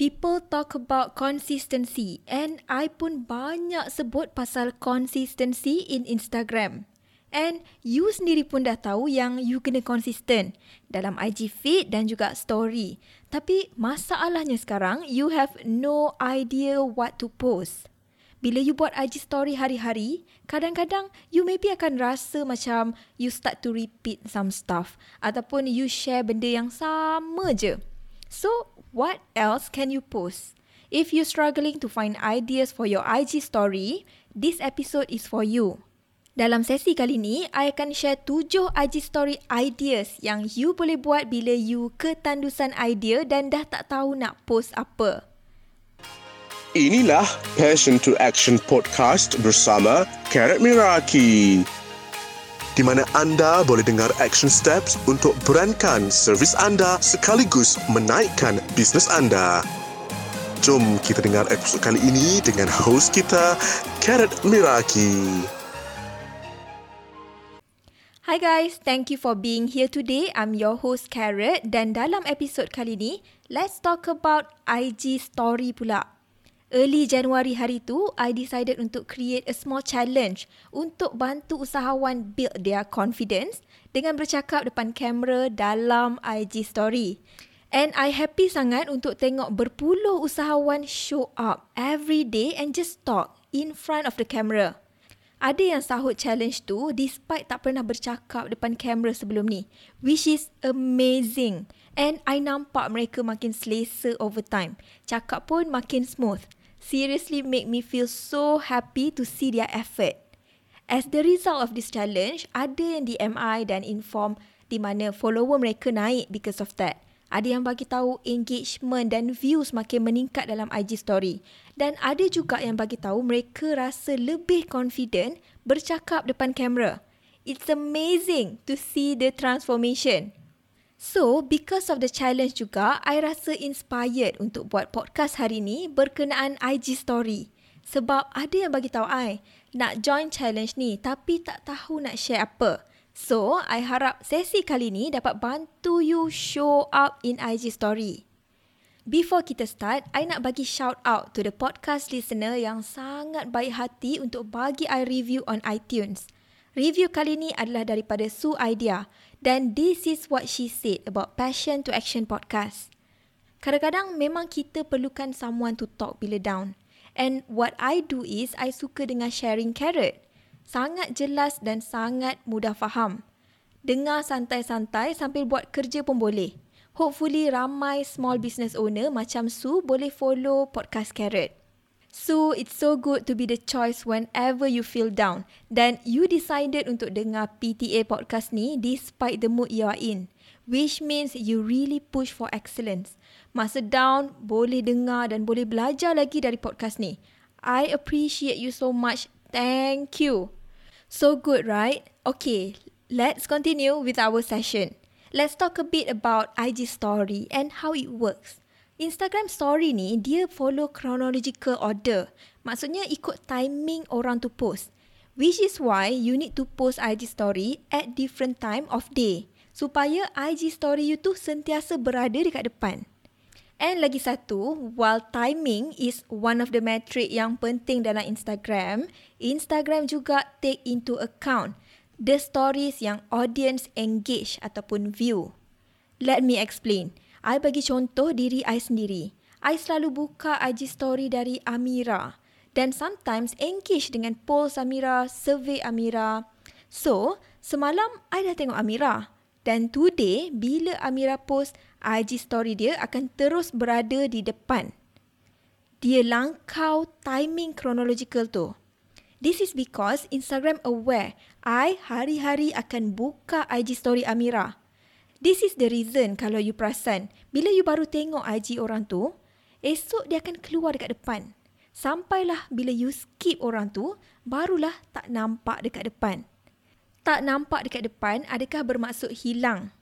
People talk about consistency and I pun banyak sebut pasal consistency in Instagram. And you sendiri pun dah tahu yang you kena konsisten dalam IG feed dan juga story. Tapi masalahnya sekarang, you have no idea what to post. Bila you buat IG story hari-hari, kadang-kadang you maybe akan rasa macam you start to repeat some stuff. Ataupun you share benda yang sama je. So, what else can you post? If you're struggling to find ideas for your IG story, this episode is for you. Dalam sesi kali ni, I akan share tujuh IG story ideas yang you boleh buat bila you ketandusan idea dan dah tak tahu nak post apa. Inilah Passion to Action Podcast bersama Karat Miraki di mana anda boleh dengar action steps untuk berankan servis anda sekaligus menaikkan bisnes anda. Jom kita dengar episod kali ini dengan host kita, Karat Miraki. Hi guys, thank you for being here today. I'm your host Carrot dan dalam episod kali ni, let's talk about IG story pula. Early January hari tu, I decided untuk create a small challenge untuk bantu usahawan build their confidence dengan bercakap depan kamera dalam IG story. And I happy sangat untuk tengok berpuluh usahawan show up every day and just talk in front of the camera. Ada yang sahut challenge tu despite tak pernah bercakap depan kamera sebelum ni. Which is amazing. And I nampak mereka makin selesa over time. Cakap pun makin smooth seriously make me feel so happy to see their effort. As the result of this challenge, ada yang DM I dan inform di mana follower mereka naik because of that. Ada yang bagi tahu engagement dan views makin meningkat dalam IG story. Dan ada juga yang bagi tahu mereka rasa lebih confident bercakap depan kamera. It's amazing to see the transformation. So, because of the challenge juga, I rasa inspired untuk buat podcast hari ni berkenaan IG story. Sebab ada yang bagi tahu I nak join challenge ni tapi tak tahu nak share apa. So, I harap sesi kali ni dapat bantu you show up in IG story. Before kita start, I nak bagi shout out to the podcast listener yang sangat baik hati untuk bagi I review on iTunes. Review kali ni adalah daripada Su Idea dan this is what she said about Passion to Action podcast. Kadang-kadang memang kita perlukan someone to talk bila down. And what I do is I suka dengan sharing carrot. Sangat jelas dan sangat mudah faham. Dengar santai-santai sambil buat kerja pun boleh. Hopefully ramai small business owner macam Su boleh follow podcast Carrot. So, it's so good to be the choice whenever you feel down. Dan you decided untuk dengar PTA podcast ni despite the mood you are in. Which means you really push for excellence. Masa down, boleh dengar dan boleh belajar lagi dari podcast ni. I appreciate you so much. Thank you. So good, right? Okay, let's continue with our session. Let's talk a bit about IG story and how it works. Instagram story ni dia follow chronological order. Maksudnya ikut timing orang tu post. Which is why you need to post IG story at different time of day. Supaya IG story you tu sentiasa berada dekat depan. And lagi satu, while timing is one of the metric yang penting dalam Instagram, Instagram juga take into account the stories yang audience engage ataupun view. Let me explain. I bagi contoh diri I sendiri. I selalu buka IG story dari Amira dan sometimes engage dengan poll Amira, survey Amira. So, semalam I dah tengok Amira dan today bila Amira post IG story dia akan terus berada di depan. Dia langkau timing chronological tu. This is because Instagram aware I hari-hari akan buka IG story Amira. This is the reason kalau you perasan, bila you baru tengok IG orang tu, esok dia akan keluar dekat depan. Sampailah bila you skip orang tu, barulah tak nampak dekat depan. Tak nampak dekat depan adakah bermaksud hilang?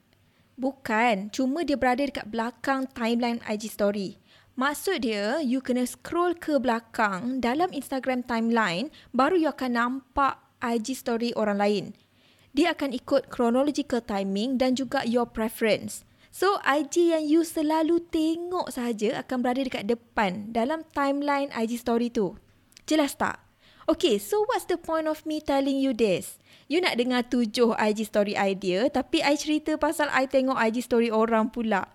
Bukan, cuma dia berada dekat belakang timeline IG story. Maksud dia, you kena scroll ke belakang dalam Instagram timeline, baru you akan nampak IG story orang lain dia akan ikut chronological timing dan juga your preference. So, IG yang you selalu tengok saja akan berada dekat depan dalam timeline IG story tu. Jelas tak? Okay, so what's the point of me telling you this? You nak dengar tujuh IG story idea tapi I cerita pasal I tengok IG story orang pula.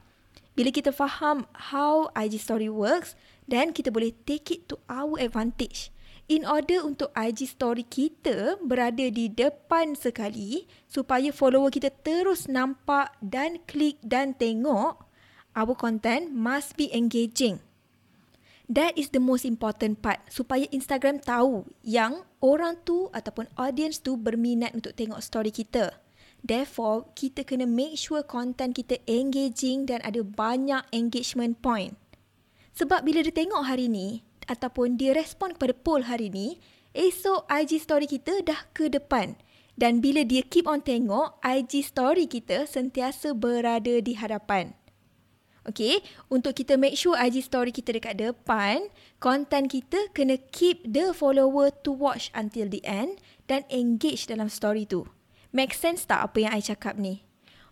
Bila kita faham how IG story works, then kita boleh take it to our advantage in order untuk IG story kita berada di depan sekali supaya follower kita terus nampak dan klik dan tengok our content must be engaging. That is the most important part supaya Instagram tahu yang orang tu ataupun audience tu berminat untuk tengok story kita. Therefore, kita kena make sure content kita engaging dan ada banyak engagement point. Sebab bila dia tengok hari ni, ataupun dia respon kepada poll hari ni, esok IG story kita dah ke depan. Dan bila dia keep on tengok, IG story kita sentiasa berada di hadapan. Okay, untuk kita make sure IG story kita dekat depan, content kita kena keep the follower to watch until the end dan engage dalam story tu. Make sense tak apa yang I cakap ni?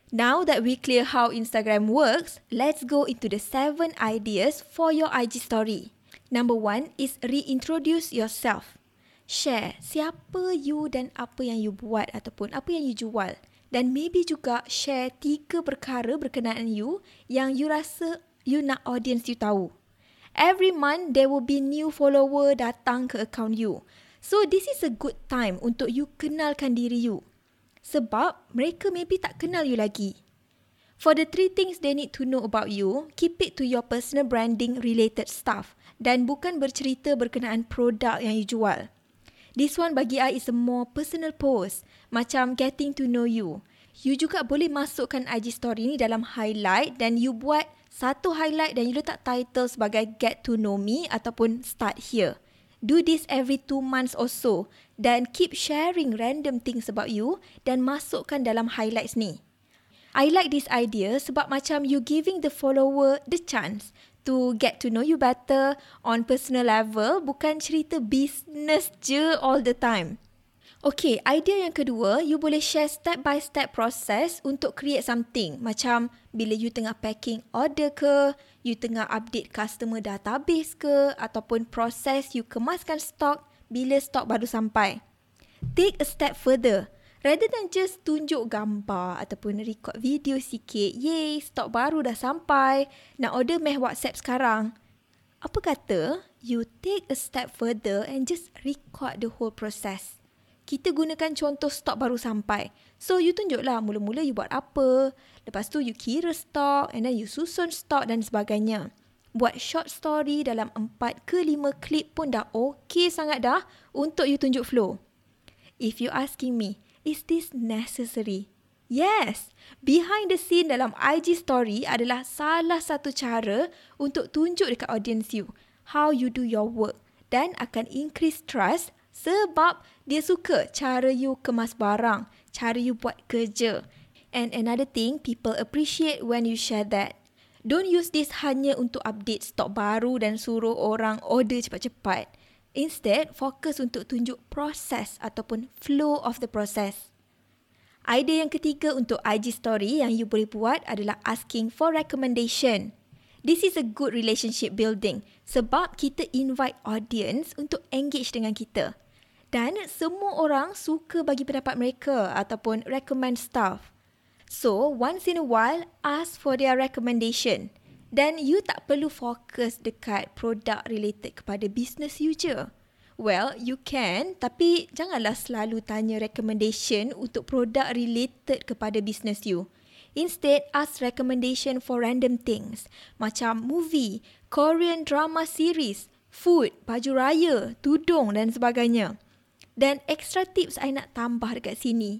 Now that we clear how Instagram works, let's go into the seven ideas for your IG story. Number one is reintroduce yourself. Share siapa you dan apa yang you buat ataupun apa yang you jual. Dan maybe juga share tiga perkara berkenaan you yang you rasa you nak audience you tahu. Every month there will be new follower datang ke account you. So this is a good time untuk you kenalkan diri you. Sebab mereka maybe tak kenal you lagi. For the three things they need to know about you, keep it to your personal branding related stuff dan bukan bercerita berkenaan produk yang you jual. This one bagi I is a more personal post, macam getting to know you. You juga boleh masukkan IG story ni dalam highlight dan you buat satu highlight dan you letak title sebagai get to know me ataupun start here. Do this every two months or so dan keep sharing random things about you dan masukkan dalam highlights ni. I like this idea sebab macam you giving the follower the chance to get to know you better on personal level bukan cerita business je all the time. Okay, idea yang kedua, you boleh share step by step process untuk create something. Macam bila you tengah packing order ke, you tengah update customer database ke, ataupun proses you kemaskan stok bila stok baru sampai. Take a step further. Rather than just tunjuk gambar ataupun record video sikit, yay, stok baru dah sampai, nak order meh WhatsApp sekarang. Apa kata you take a step further and just record the whole process. Kita gunakan contoh stok baru sampai. So you tunjuklah mula-mula you buat apa, lepas tu you kira stok and then you susun stok dan sebagainya. Buat short story dalam 4 ke 5 klip pun dah okay sangat dah untuk you tunjuk flow. If you asking me, Is this necessary? Yes, behind the scene dalam IG story adalah salah satu cara untuk tunjuk dekat audience you how you do your work dan akan increase trust sebab dia suka cara you kemas barang, cara you buat kerja. And another thing, people appreciate when you share that. Don't use this hanya untuk update stok baru dan suruh orang order cepat-cepat. Instead, fokus untuk tunjuk proses ataupun flow of the process. Idea yang ketiga untuk IG story yang you boleh buat adalah asking for recommendation. This is a good relationship building sebab kita invite audience untuk engage dengan kita. Dan semua orang suka bagi pendapat mereka ataupun recommend stuff. So, once in a while, ask for their recommendation. Dan you tak perlu fokus dekat produk related kepada business you je. Well, you can tapi janganlah selalu tanya recommendation untuk produk related kepada business you. Instead, ask recommendation for random things macam movie, Korean drama series, food, baju raya, tudung dan sebagainya. Dan extra tips I nak tambah dekat sini.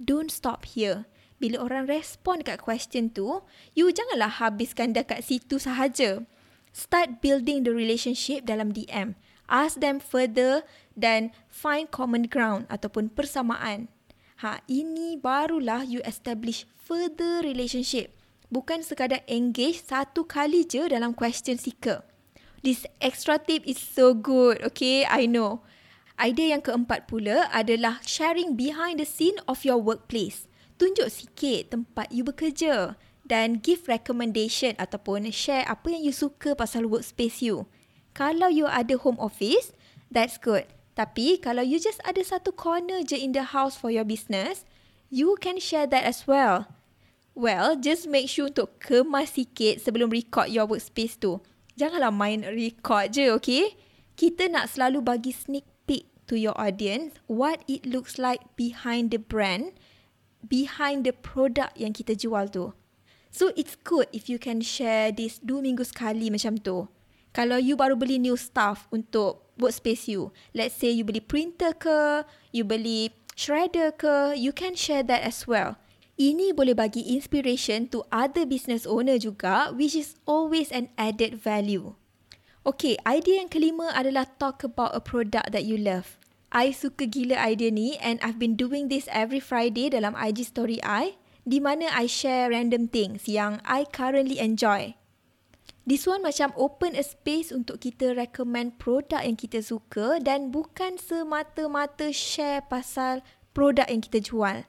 Don't stop here. Bila orang respon dekat question tu, you janganlah habiskan dekat situ sahaja. Start building the relationship dalam DM. Ask them further dan find common ground ataupun persamaan. Ha, ini barulah you establish further relationship. Bukan sekadar engage satu kali je dalam question seeker. This extra tip is so good, okay? I know. Idea yang keempat pula adalah sharing behind the scene of your workplace tunjuk sikit tempat you bekerja. Dan give recommendation ataupun share apa yang you suka pasal workspace you. Kalau you ada home office, that's good. Tapi kalau you just ada satu corner je in the house for your business, you can share that as well. Well, just make sure untuk kemas sikit sebelum record your workspace tu. Janganlah main record je, okay? Kita nak selalu bagi sneak peek to your audience what it looks like behind the brand, behind the product yang kita jual tu. So it's good if you can share this dua minggu sekali macam tu. Kalau you baru beli new stuff untuk workspace you, let's say you beli printer ke, you beli shredder ke, you can share that as well. Ini boleh bagi inspiration to other business owner juga which is always an added value. Okay, idea yang kelima adalah talk about a product that you love. I suka gila idea ni and I've been doing this every Friday dalam IG story I di mana I share random things yang I currently enjoy. This one macam open a space untuk kita recommend produk yang kita suka dan bukan semata-mata share pasal produk yang kita jual.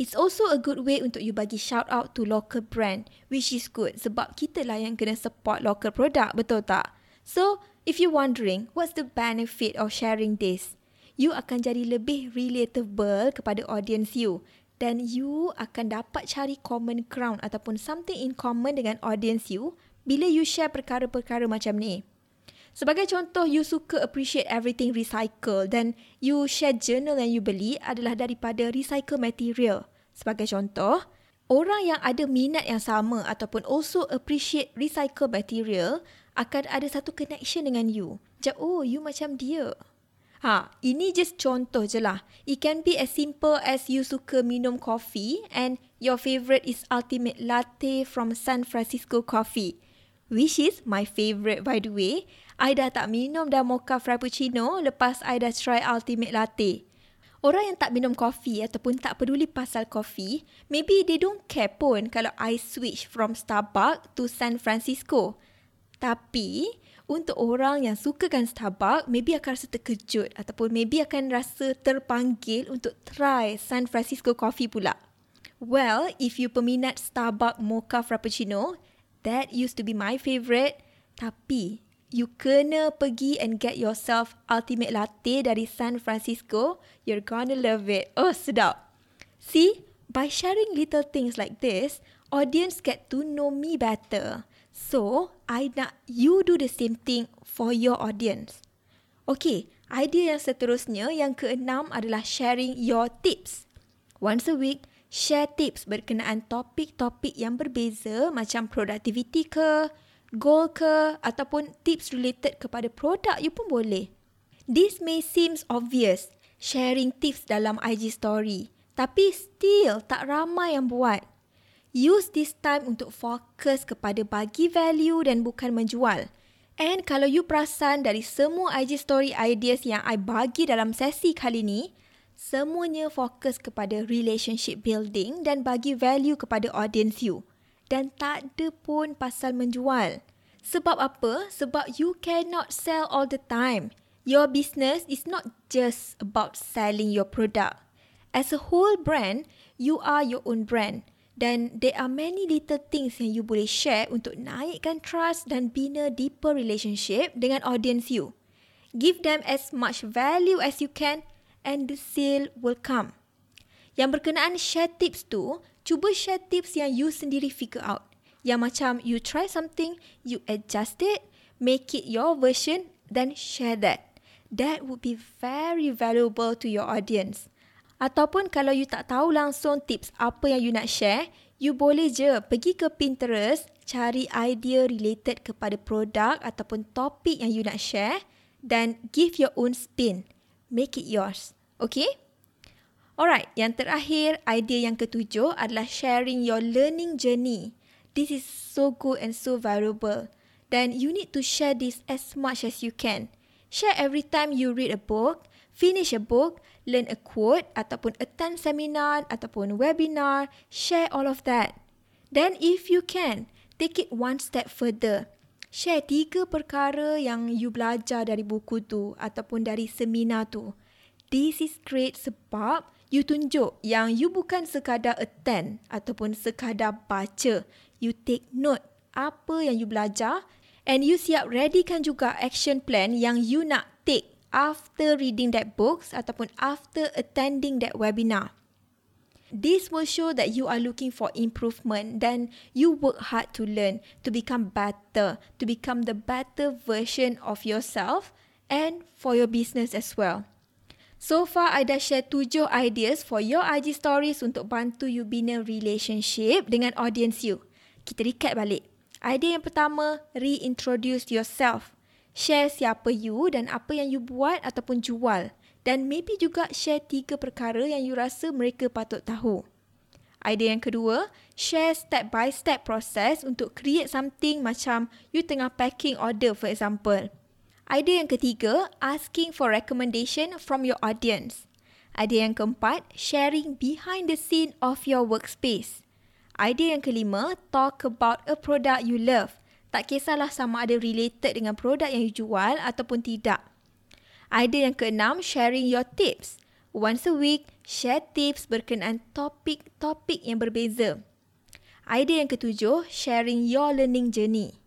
It's also a good way untuk you bagi shout out to local brand which is good sebab kita lah yang kena support local product, betul tak? So, if you wondering what's the benefit of sharing this, you akan jadi lebih relatable kepada audience you dan you akan dapat cari common ground ataupun something in common dengan audience you bila you share perkara-perkara macam ni. Sebagai contoh, you suka appreciate everything recycle dan you share journal yang you beli adalah daripada recycle material. Sebagai contoh, orang yang ada minat yang sama ataupun also appreciate recycle material akan ada satu connection dengan you. Macam, oh, you macam dia. Ha, ini just contoh je lah. It can be as simple as you suka minum coffee and your favourite is Ultimate Latte from San Francisco Coffee. Which is my favourite by the way. I dah tak minum dah mocha frappuccino lepas I dah try Ultimate Latte. Orang yang tak minum kopi ataupun tak peduli pasal kopi, maybe they don't care pun kalau I switch from Starbucks to San Francisco. Tapi, untuk orang yang sukakan Starbucks, maybe akan rasa terkejut ataupun maybe akan rasa terpanggil untuk try San Francisco Coffee pula. Well, if you peminat Starbucks Mocha Frappuccino, that used to be my favourite. Tapi, you kena pergi and get yourself Ultimate Latte dari San Francisco. You're gonna love it. Oh, sedap. See, by sharing little things like this, audience get to know me better. So, I nak you do the same thing for your audience. Okay, idea yang seterusnya yang keenam adalah sharing your tips. Once a week, share tips berkenaan topik-topik yang berbeza macam productivity ke, goal ke ataupun tips related kepada produk you pun boleh. This may seems obvious, sharing tips dalam IG story. Tapi still tak ramai yang buat. Use this time untuk fokus kepada bagi value dan bukan menjual. And kalau you perasan dari semua IG story ideas yang I bagi dalam sesi kali ni, semuanya fokus kepada relationship building dan bagi value kepada audience you. Dan tak ada pun pasal menjual. Sebab apa? Sebab you cannot sell all the time. Your business is not just about selling your product. As a whole brand, you are your own brand. Dan there are many little things yang you boleh share untuk naikkan trust dan bina deeper relationship dengan audience you. Give them as much value as you can and the sale will come. Yang berkenaan share tips tu, cuba share tips yang you sendiri figure out. Yang macam you try something, you adjust it, make it your version, then share that. That would be very valuable to your audience. Ataupun kalau you tak tahu langsung tips apa yang you nak share, you boleh je pergi ke Pinterest, cari idea related kepada produk ataupun topik yang you nak share dan give your own spin. Make it yours. Okay? Alright, yang terakhir, idea yang ketujuh adalah sharing your learning journey. This is so good and so valuable. Dan you need to share this as much as you can. Share every time you read a book, finish a book, learn a quote ataupun attend seminar ataupun webinar, share all of that. Then if you can, take it one step further. Share tiga perkara yang you belajar dari buku tu ataupun dari seminar tu. This is great sebab you tunjuk yang you bukan sekadar attend ataupun sekadar baca. You take note apa yang you belajar and you siap readykan juga action plan yang you nak after reading that books ataupun after attending that webinar. This will show that you are looking for improvement then you work hard to learn, to become better, to become the better version of yourself and for your business as well. So far, I dah share tujuh ideas for your IG stories untuk bantu you bina relationship dengan audience you. Kita recap balik. Idea yang pertama, reintroduce yourself. Share siapa you dan apa yang you buat ataupun jual. Dan maybe juga share tiga perkara yang you rasa mereka patut tahu. Idea yang kedua, share step by step process untuk create something macam you tengah packing order for example. Idea yang ketiga, asking for recommendation from your audience. Idea yang keempat, sharing behind the scene of your workspace. Idea yang kelima, talk about a product you love. Tak kisahlah sama ada related dengan produk yang you jual ataupun tidak. Idea yang keenam, sharing your tips. Once a week, share tips berkenaan topik-topik yang berbeza. Idea yang ketujuh, sharing your learning journey.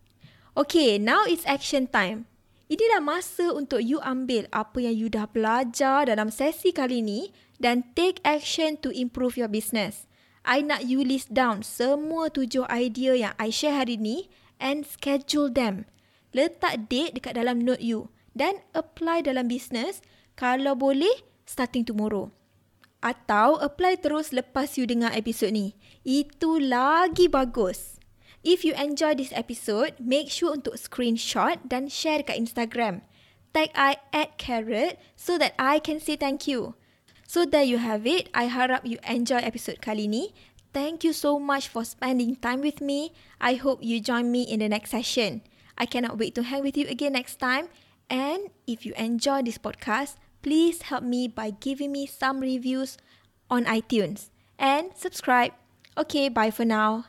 Okay, now it's action time. Inilah masa untuk you ambil apa yang you dah belajar dalam sesi kali ini dan take action to improve your business. I nak you list down semua tujuh idea yang I share hari ini and schedule them. Letak date dekat dalam note you dan apply dalam business kalau boleh starting tomorrow. Atau apply terus lepas you dengar episod ni. Itu lagi bagus. If you enjoy this episode, make sure untuk screenshot dan share dekat Instagram. Tag I at carrot so that I can say thank you. So there you have it. I harap you enjoy episode kali ni. Thank you so much for spending time with me. I hope you join me in the next session. I cannot wait to hang with you again next time. And if you enjoy this podcast, please help me by giving me some reviews on iTunes and subscribe. Okay, bye for now.